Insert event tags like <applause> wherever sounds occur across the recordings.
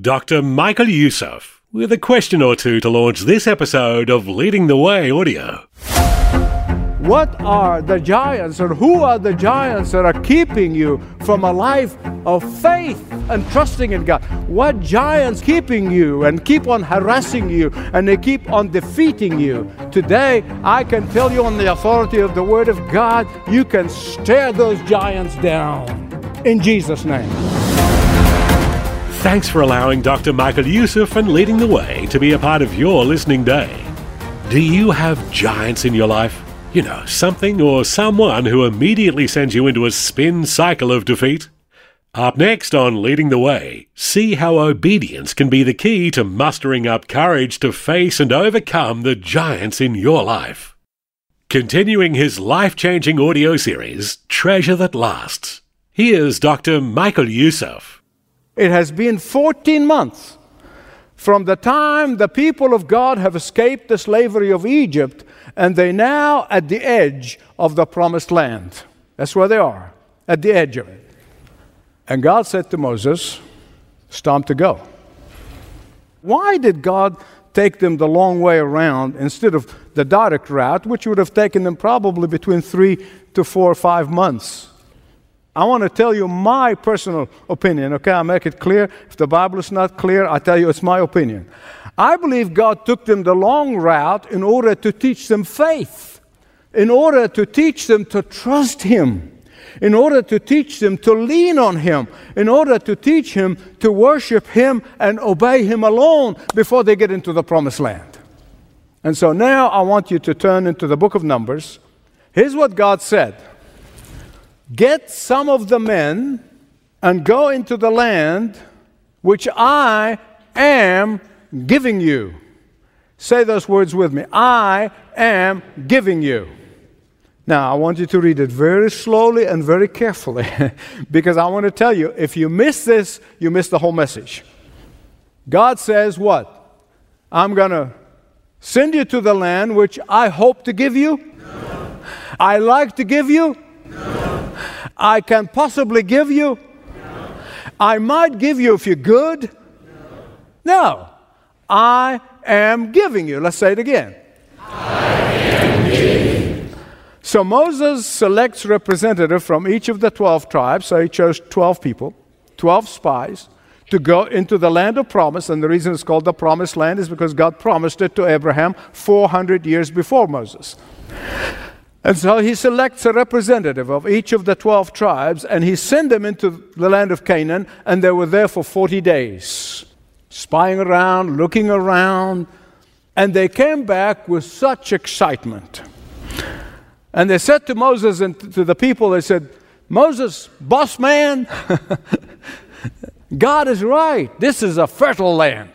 Dr. Michael Youssef with a question or two to launch this episode of Leading the Way Audio. What are the giants or who are the giants that are keeping you from a life of faith and trusting in God? What giants keeping you and keep on harassing you and they keep on defeating you? Today, I can tell you on the authority of the Word of God, you can stare those giants down in Jesus' name. Thanks for allowing Dr. Michael Youssef and Leading the Way to be a part of your listening day. Do you have giants in your life? You know, something or someone who immediately sends you into a spin cycle of defeat? Up next on Leading the Way, see how obedience can be the key to mustering up courage to face and overcome the giants in your life. Continuing his life changing audio series, Treasure That Lasts, here's Dr. Michael Youssef. It has been 14 months from the time the people of God have escaped the slavery of Egypt and they now at the edge of the promised land. That's where they are, at the edge of it. And God said to Moses, It's time to go. Why did God take them the long way around instead of the direct route, which would have taken them probably between three to four or five months? I want to tell you my personal opinion, okay? I'll make it clear. If the Bible is not clear, I tell you it's my opinion. I believe God took them the long route in order to teach them faith, in order to teach them to trust Him, in order to teach them to lean on Him, in order to teach Him to worship Him and obey Him alone before they get into the promised land. And so now I want you to turn into the book of Numbers. Here's what God said. Get some of the men and go into the land which I am giving you. Say those words with me. I am giving you. Now, I want you to read it very slowly and very carefully <laughs> because I want to tell you if you miss this, you miss the whole message. God says, What? I'm going to send you to the land which I hope to give you. No. I like to give you. No. I can possibly give you. No. I might give you if you're good. No. I am giving you. Let's say it again. I am giving. So Moses selects representative from each of the 12 tribes. So he chose 12 people, 12 spies to go into the land of promise. And the reason it's called the promised land is because God promised it to Abraham 400 years before Moses. And so he selects a representative of each of the 12 tribes and he sent them into the land of Canaan, and they were there for 40 days, spying around, looking around, and they came back with such excitement. And they said to Moses and to the people, they said, Moses, boss man, <laughs> God is right. This is a fertile land.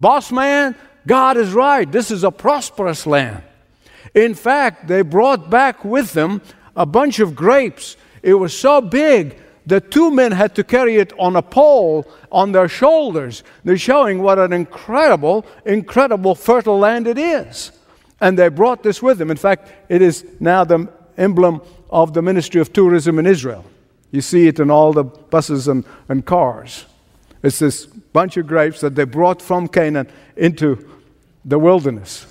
Boss man, God is right. This is a prosperous land. In fact, they brought back with them a bunch of grapes. It was so big that two men had to carry it on a pole on their shoulders. They're showing what an incredible, incredible fertile land it is. And they brought this with them. In fact, it is now the emblem of the Ministry of Tourism in Israel. You see it in all the buses and, and cars. It's this bunch of grapes that they brought from Canaan into the wilderness.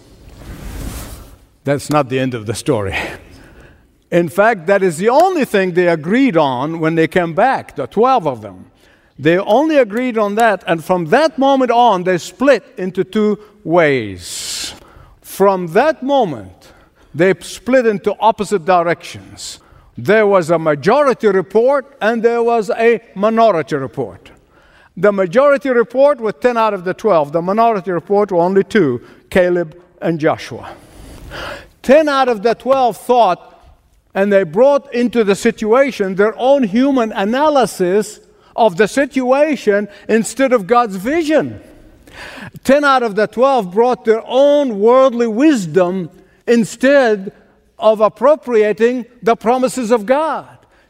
That's not the end of the story. In fact, that is the only thing they agreed on when they came back, the 12 of them. They only agreed on that, and from that moment on, they split into two ways. From that moment, they split into opposite directions. There was a majority report and there was a minority report. The majority report was 10 out of the 12. The minority report were only two Caleb and Joshua. 10 out of the 12 thought, and they brought into the situation their own human analysis of the situation instead of God's vision. 10 out of the 12 brought their own worldly wisdom instead of appropriating the promises of God.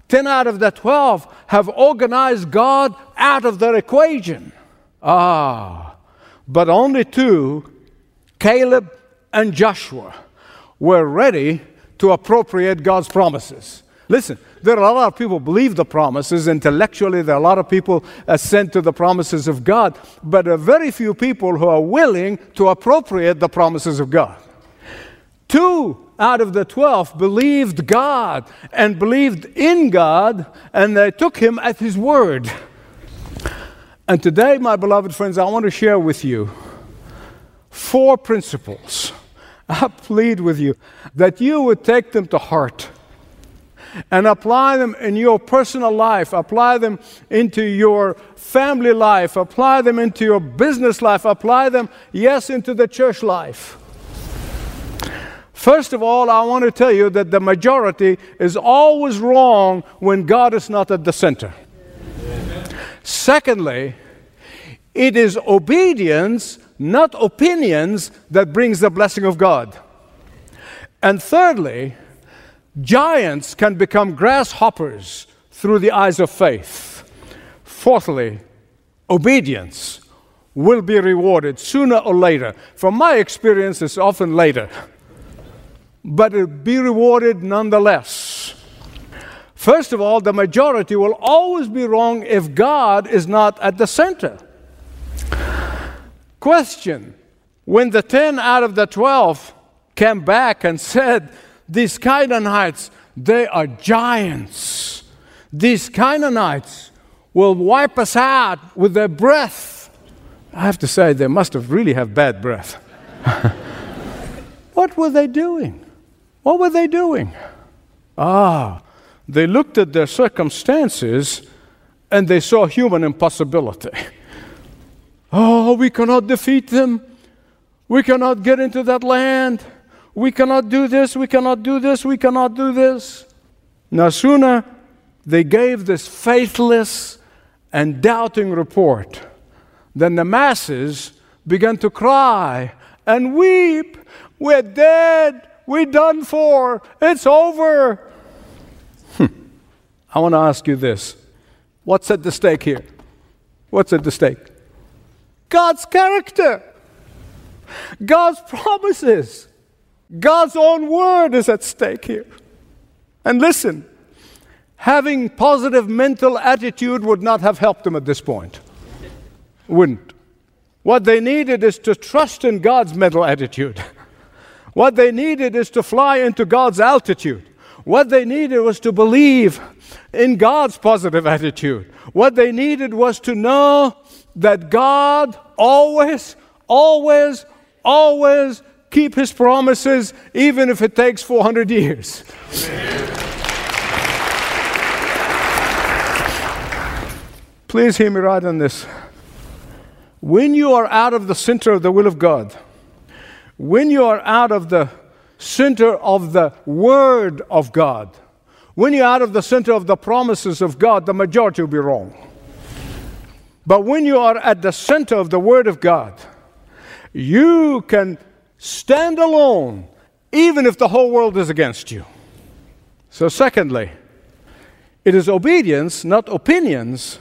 10 out of the 12 have organized God out of their equation. Ah, but only two, Caleb and Joshua, were ready to appropriate God's promises. Listen, there are a lot of people believe the promises intellectually. There are a lot of people assent to the promises of God, but there are very few people who are willing to appropriate the promises of God. Two out of the 12 believed God and believed in God, and they took him at his word. And today, my beloved friends, I want to share with you four principles. I plead with you that you would take them to heart and apply them in your personal life, apply them into your family life, apply them into your business life, apply them, yes, into the church life. First of all, I want to tell you that the majority is always wrong when God is not at the center. Secondly, it is obedience, not opinions, that brings the blessing of God. And thirdly, giants can become grasshoppers through the eyes of faith. Fourthly, obedience will be rewarded sooner or later. From my experience, it's often later but it'll be rewarded nonetheless. First of all, the majority will always be wrong if God is not at the center. Question When the 10 out of the 12 came back and said, These Canaanites, they are giants. These Canaanites will wipe us out with their breath. I have to say, they must have really have bad breath. <laughs> what were they doing? What were they doing? Ah, they looked at their circumstances and they saw human impossibility. <laughs> Oh, we cannot defeat them. We cannot get into that land. We cannot do this. We cannot do this. We cannot do this. No sooner they gave this faithless and doubting report than the masses began to cry and weep. We're dead. We're done for. It's over. Hmm. I want to ask you this what's at the stake here? What's at the stake? God's character, God's promises, God's own word is at stake here. And listen, having positive mental attitude would not have helped them at this point. Wouldn't. What they needed is to trust in God's mental attitude. What they needed is to fly into God's altitude. What they needed was to believe in God's positive attitude. What they needed was to know that God always, always, always keep his promises even if it takes 400 years. Please hear me right on this. When you are out of the center of the will of God, when you are out of the center of the Word of God, when you're out of the center of the promises of God, the majority will be wrong. But when you are at the center of the Word of God, you can stand alone even if the whole world is against you. So, secondly, it is obedience, not opinions,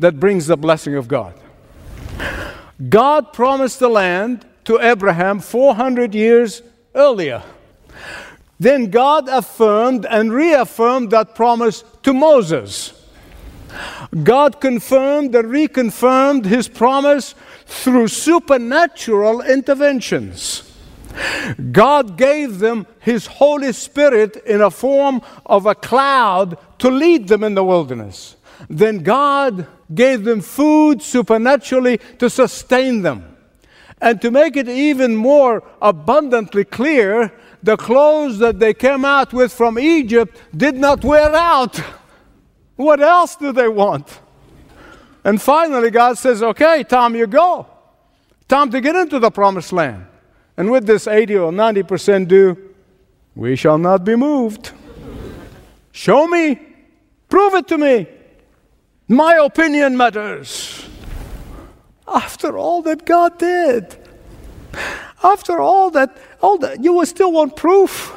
that brings the blessing of God. God promised the land to Abraham 400 years earlier. Then God affirmed and reaffirmed that promise to Moses. God confirmed and reconfirmed his promise through supernatural interventions. God gave them his Holy Spirit in a form of a cloud to lead them in the wilderness. Then God gave them food supernaturally to sustain them. And to make it even more abundantly clear, the clothes that they came out with from Egypt did not wear out. What else do they want? And finally, God says, Okay, time you go. Time to get into the promised land. And with this 80 or 90% do, we shall not be moved. Show me. Prove it to me. My opinion matters. After all that God did, after all that, all that, you will still want proof.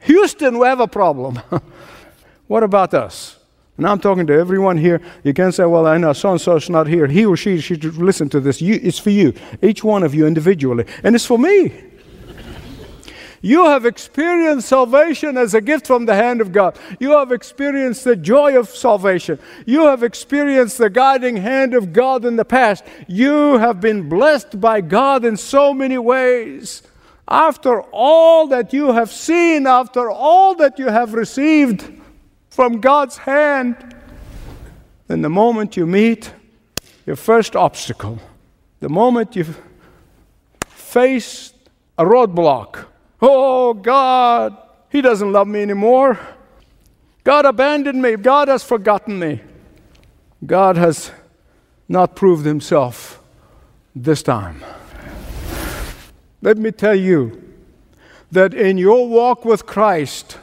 Houston, we have a problem. <laughs> what about us? And I'm talking to everyone here. You can't say, well, I know so and so's not here. He or she should listen to this. You, it's for you, each one of you individually. And it's for me. You have experienced salvation as a gift from the hand of God. You have experienced the joy of salvation. You have experienced the guiding hand of God in the past. You have been blessed by God in so many ways. After all that you have seen, after all that you have received from God's hand, then the moment you meet your first obstacle, the moment you face a roadblock, Oh, God, He doesn't love me anymore. God abandoned me. God has forgotten me. God has not proved Himself this time. Let me tell you that in your walk with Christ,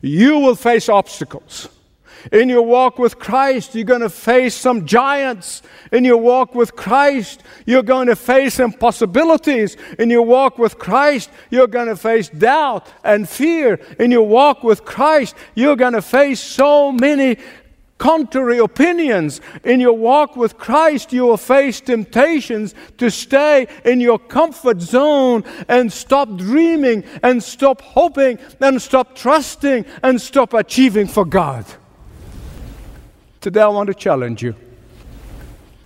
you will face obstacles. In your walk with Christ, you're going to face some giants. In your walk with Christ, you're going to face impossibilities. In your walk with Christ, you're going to face doubt and fear. In your walk with Christ, you're going to face so many contrary opinions. In your walk with Christ, you will face temptations to stay in your comfort zone and stop dreaming and stop hoping and stop trusting and stop achieving for God. Today I want to challenge you.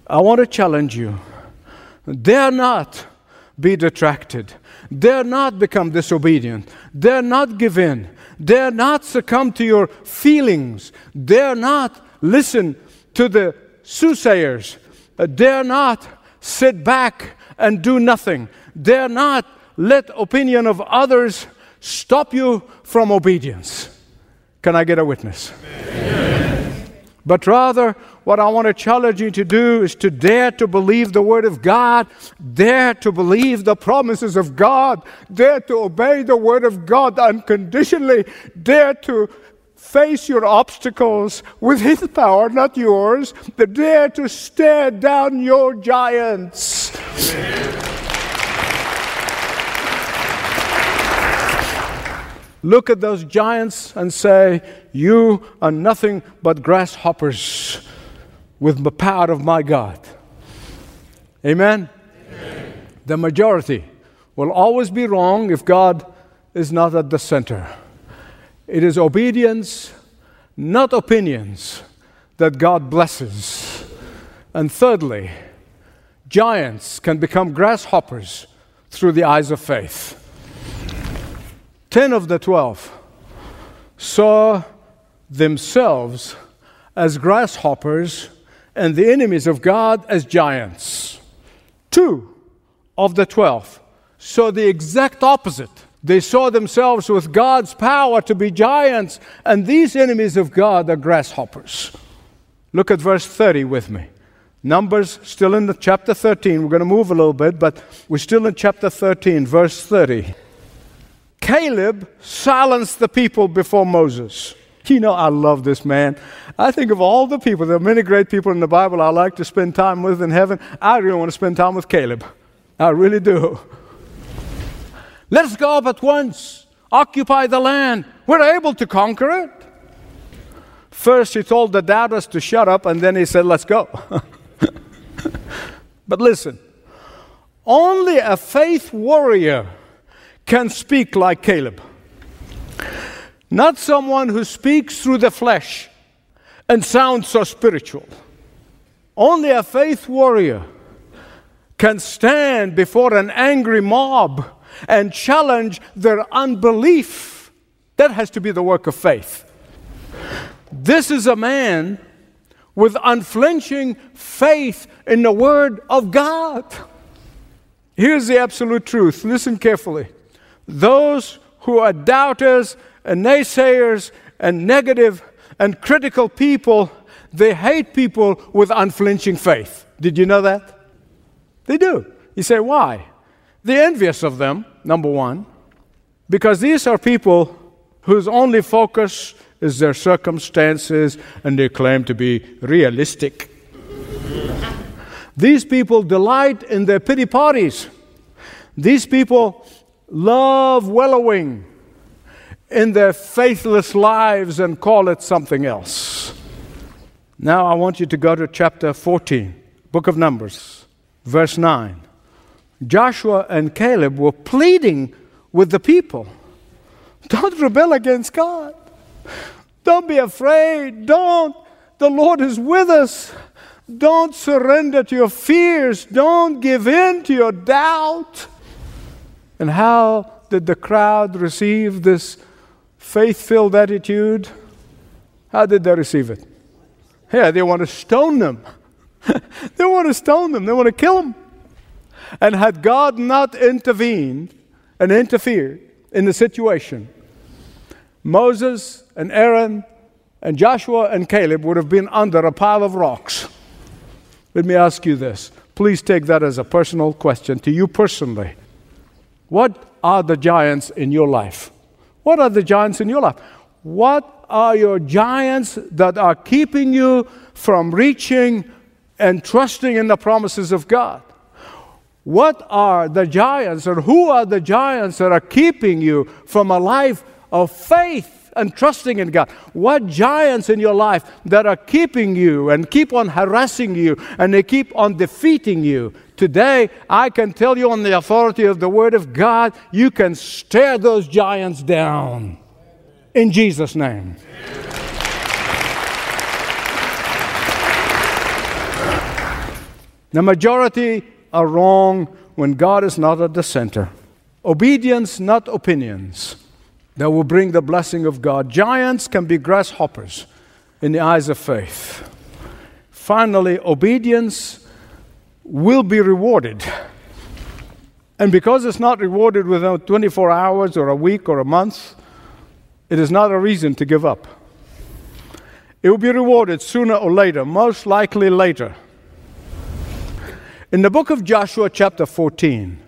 I want to challenge you. Dare not be detracted. Dare not become disobedient. Dare not give in. Dare not succumb to your feelings. Dare not listen to the soothsayers. Uh, dare not sit back and do nothing. Dare not let opinion of others stop you from obedience. Can I get a witness? Amen. But rather, what I want to challenge you to do is to dare to believe the Word of God, dare to believe the promises of God, dare to obey the Word of God unconditionally, dare to face your obstacles with His power, not yours, dare to stare down your giants. Look at those giants and say, You are nothing but grasshoppers with the power of my God. Amen? Amen? The majority will always be wrong if God is not at the center. It is obedience, not opinions, that God blesses. And thirdly, giants can become grasshoppers through the eyes of faith. Ten of the twelve saw themselves as grasshoppers and the enemies of God as giants. Two of the twelve saw the exact opposite. They saw themselves with God's power to be giants, and these enemies of God are grasshoppers. Look at verse 30 with me. Numbers, still in the chapter 13. We're going to move a little bit, but we're still in chapter 13, verse 30. Caleb silenced the people before Moses. <laughs> You know, I love this man. I think of all the people, there are many great people in the Bible I like to spend time with in heaven. I really want to spend time with Caleb. I really do. Let's go up at once, occupy the land. We're able to conquer it. First, he told the doubters to shut up, and then he said, Let's go. <laughs> but listen, only a faith warrior can speak like Caleb. Not someone who speaks through the flesh and sounds so spiritual. Only a faith warrior can stand before an angry mob and challenge their unbelief. That has to be the work of faith. This is a man with unflinching faith in the Word of God. Here's the absolute truth. Listen carefully. Those who are doubters and naysayers and negative and critical people, they hate people with unflinching faith. Did you know that? They do. You say, why? They're envious of them, number one, because these are people whose only focus is their circumstances, and they claim to be realistic. These people delight in their pity parties. These people love wallowing in their faithless lives and call it something else. Now I want you to go to chapter 14, book of Numbers, verse 9. Joshua and Caleb were pleading with the people don't rebel against God. Don't be afraid. Don't. The Lord is with us. Don't surrender to your fears. Don't give in to your doubt. And how did the crowd receive this faith filled attitude? How did they receive it? Yeah, they want to stone them. <laughs> they want to stone them. They want to kill them. And had God not intervened and interfered in the situation, Moses and Aaron and Joshua and Caleb would have been under a pile of rocks. Let me ask you this. Please take that as a personal question to you personally. What are the giants in your life? What are the giants in your life? What are your giants that are keeping you from reaching and trusting in the promises of God? What are the giants, or who are the giants that are keeping you from a life of faith and trusting in God? What giants in your life that are keeping you and keep on harassing you and they keep on defeating you? Today, I can tell you on the authority of the Word of God, you can stare those giants down. In Jesus' name. The majority are wrong when God is not at the center. Obedience, not opinions, that will bring the blessing of God. Giants can be grasshoppers in the eyes of faith. Finally, obedience will be rewarded. And because it's not rewarded within 24 hours or a week or a month, it is not a reason to give up. It will be rewarded sooner or later, most likely later. In the book of Joshua, chapter 14,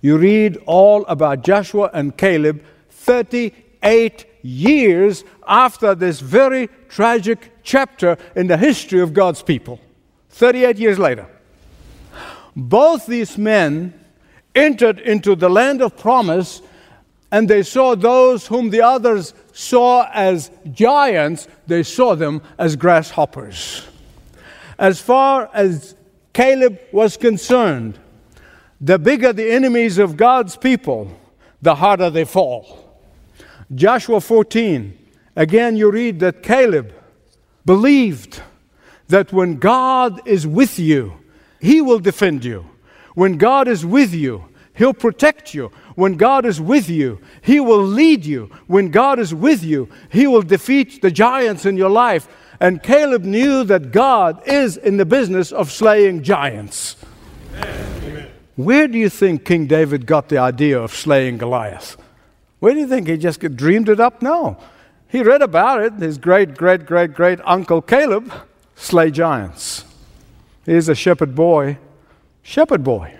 you read all about Joshua and Caleb 38 years after this very tragic chapter in the history of God's people. 38 years later. Both these men entered into the land of promise and they saw those whom the others saw as giants, they saw them as grasshoppers. As far as Caleb was concerned, the bigger the enemies of God's people, the harder they fall. Joshua 14, again, you read that Caleb believed that when God is with you, he will defend you. When God is with you, He'll protect you. When God is with you, He will lead you. When God is with you, He will defeat the giants in your life. And Caleb knew that God is in the business of slaying giants. Amen. Where do you think King David got the idea of slaying Goliath? Where do you think he just dreamed it up? No. He read about it. His great, great, great, great uncle Caleb slay giants. He's a shepherd boy. Shepherd boy.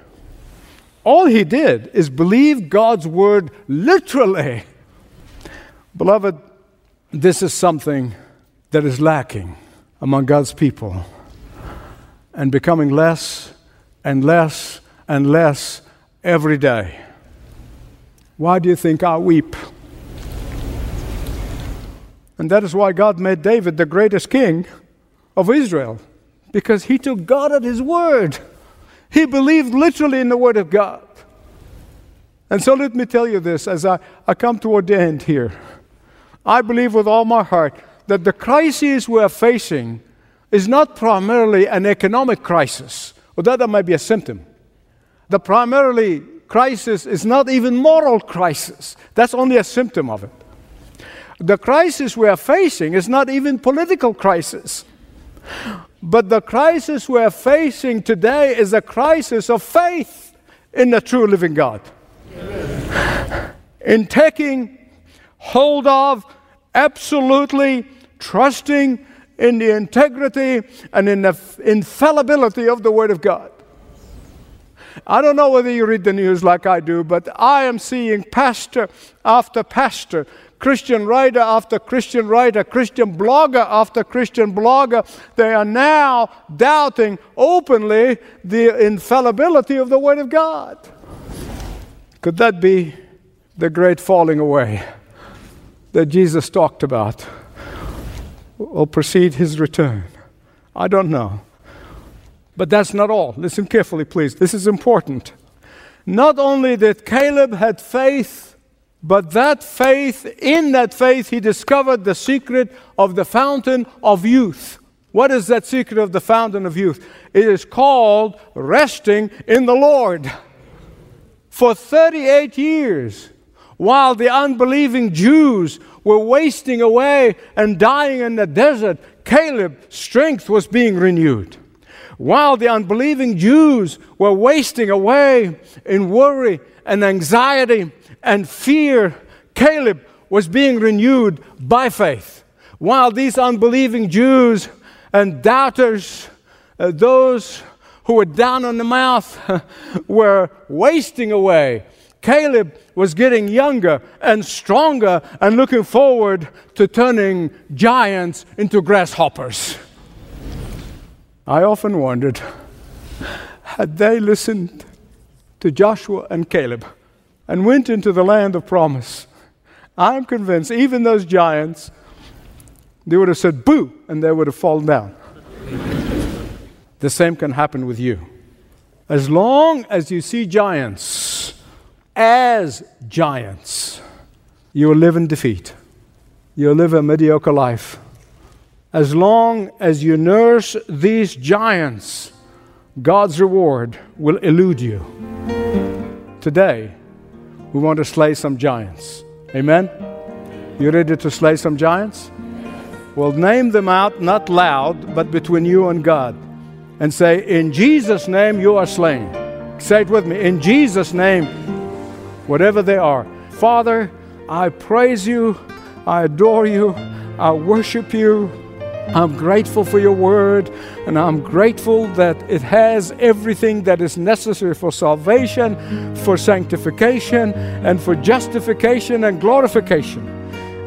All he did is believe God's word literally. Beloved, this is something that is lacking among God's people and becoming less and less and less every day. Why do you think I weep? And that is why God made David the greatest king of Israel, because he took God at his word. He believed literally in the word of God. And so let me tell you this as I, I come toward the end here. I believe with all my heart that the crisis we are facing is not primarily an economic crisis, although that might be a symptom. The primarily crisis is not even moral crisis. That's only a symptom of it. The crisis we are facing is not even political crisis. But the crisis we are facing today is a crisis of faith in the true living God. In taking hold of absolutely trusting in the integrity and in the infallibility of the Word of God. I don't know whether you read the news like I do, but I am seeing pastor after pastor Christian writer after Christian writer, Christian blogger after Christian blogger, they are now doubting openly the infallibility of the Word of God. Could that be the great falling away that Jesus talked about will precede his return? I don't know. But that's not all. Listen carefully, please. This is important. Not only did Caleb had faith, but that faith, in that faith, he discovered the secret of the fountain of youth. What is that secret of the fountain of youth? It is called resting in the Lord. For 38 years, while the unbelieving Jews were wasting away and dying in the desert, Caleb's strength was being renewed. While the unbelieving Jews were wasting away in worry and anxiety and fear, Caleb was being renewed by faith. While these unbelieving Jews and doubters, uh, those who were down on the mouth, <laughs> were wasting away, Caleb was getting younger and stronger and looking forward to turning giants into grasshoppers. I often wondered had they listened to Joshua and Caleb and went into the land of promise, I'm convinced even those giants, they would have said boo and they would have fallen down. the same can happen with you. As long as you see giants as giants, you will live in defeat. You'll live a mediocre life as long as you nurse these giants, God's reward will elude you. Today, we want to slay some giants. Amen? You ready to slay some giants? Well, name them out, not loud, but between you and God. And say, In Jesus' name, you are slain. Say it with me. In Jesus' name, whatever they are. Father, I praise you. I adore you. I worship you. I'm grateful for your word, and I'm grateful that it has everything that is necessary for salvation, for sanctification, and for justification and glorification.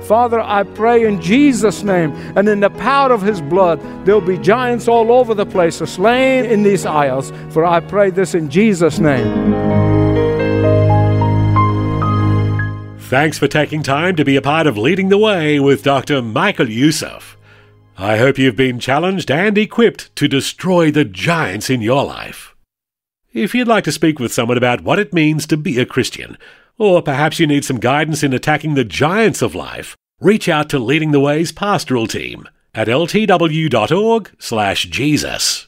Father, I pray in Jesus' name and in the power of His blood, there'll be giants all over the place, slain in these aisles. For I pray this in Jesus' name. Thanks for taking time to be a part of Leading the Way with Dr. Michael Youssef. I hope you've been challenged and equipped to destroy the giants in your life. If you'd like to speak with someone about what it means to be a Christian, or perhaps you need some guidance in attacking the giants of life, reach out to Leading the Way's pastoral team at ltw.org/jesus.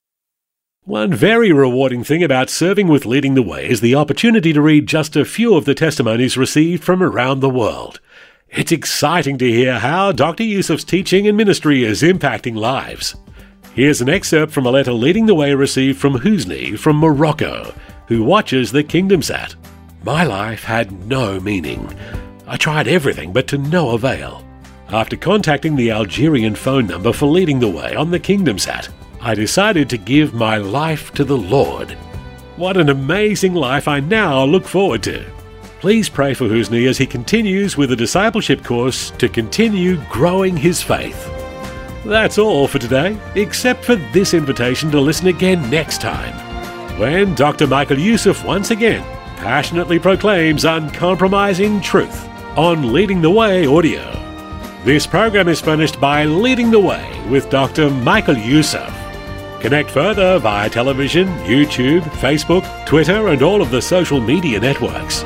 One very rewarding thing about serving with Leading the Way is the opportunity to read just a few of the testimonies received from around the world. It's exciting to hear how Dr. Youssef's teaching and ministry is impacting lives. Here's an excerpt from a letter leading the way received from Husni from Morocco, who watches the Kingdom Sat. My life had no meaning. I tried everything but to no avail. After contacting the Algerian phone number for leading the way on the Kingdom Sat, I decided to give my life to the Lord. What an amazing life I now look forward to. Please pray for Husni as he continues with a discipleship course to continue growing his faith. That's all for today, except for this invitation to listen again next time, when Dr. Michael Youssef once again passionately proclaims uncompromising truth on Leading the Way audio. This program is furnished by Leading the Way with Dr. Michael Youssef. Connect further via television, YouTube, Facebook, Twitter, and all of the social media networks.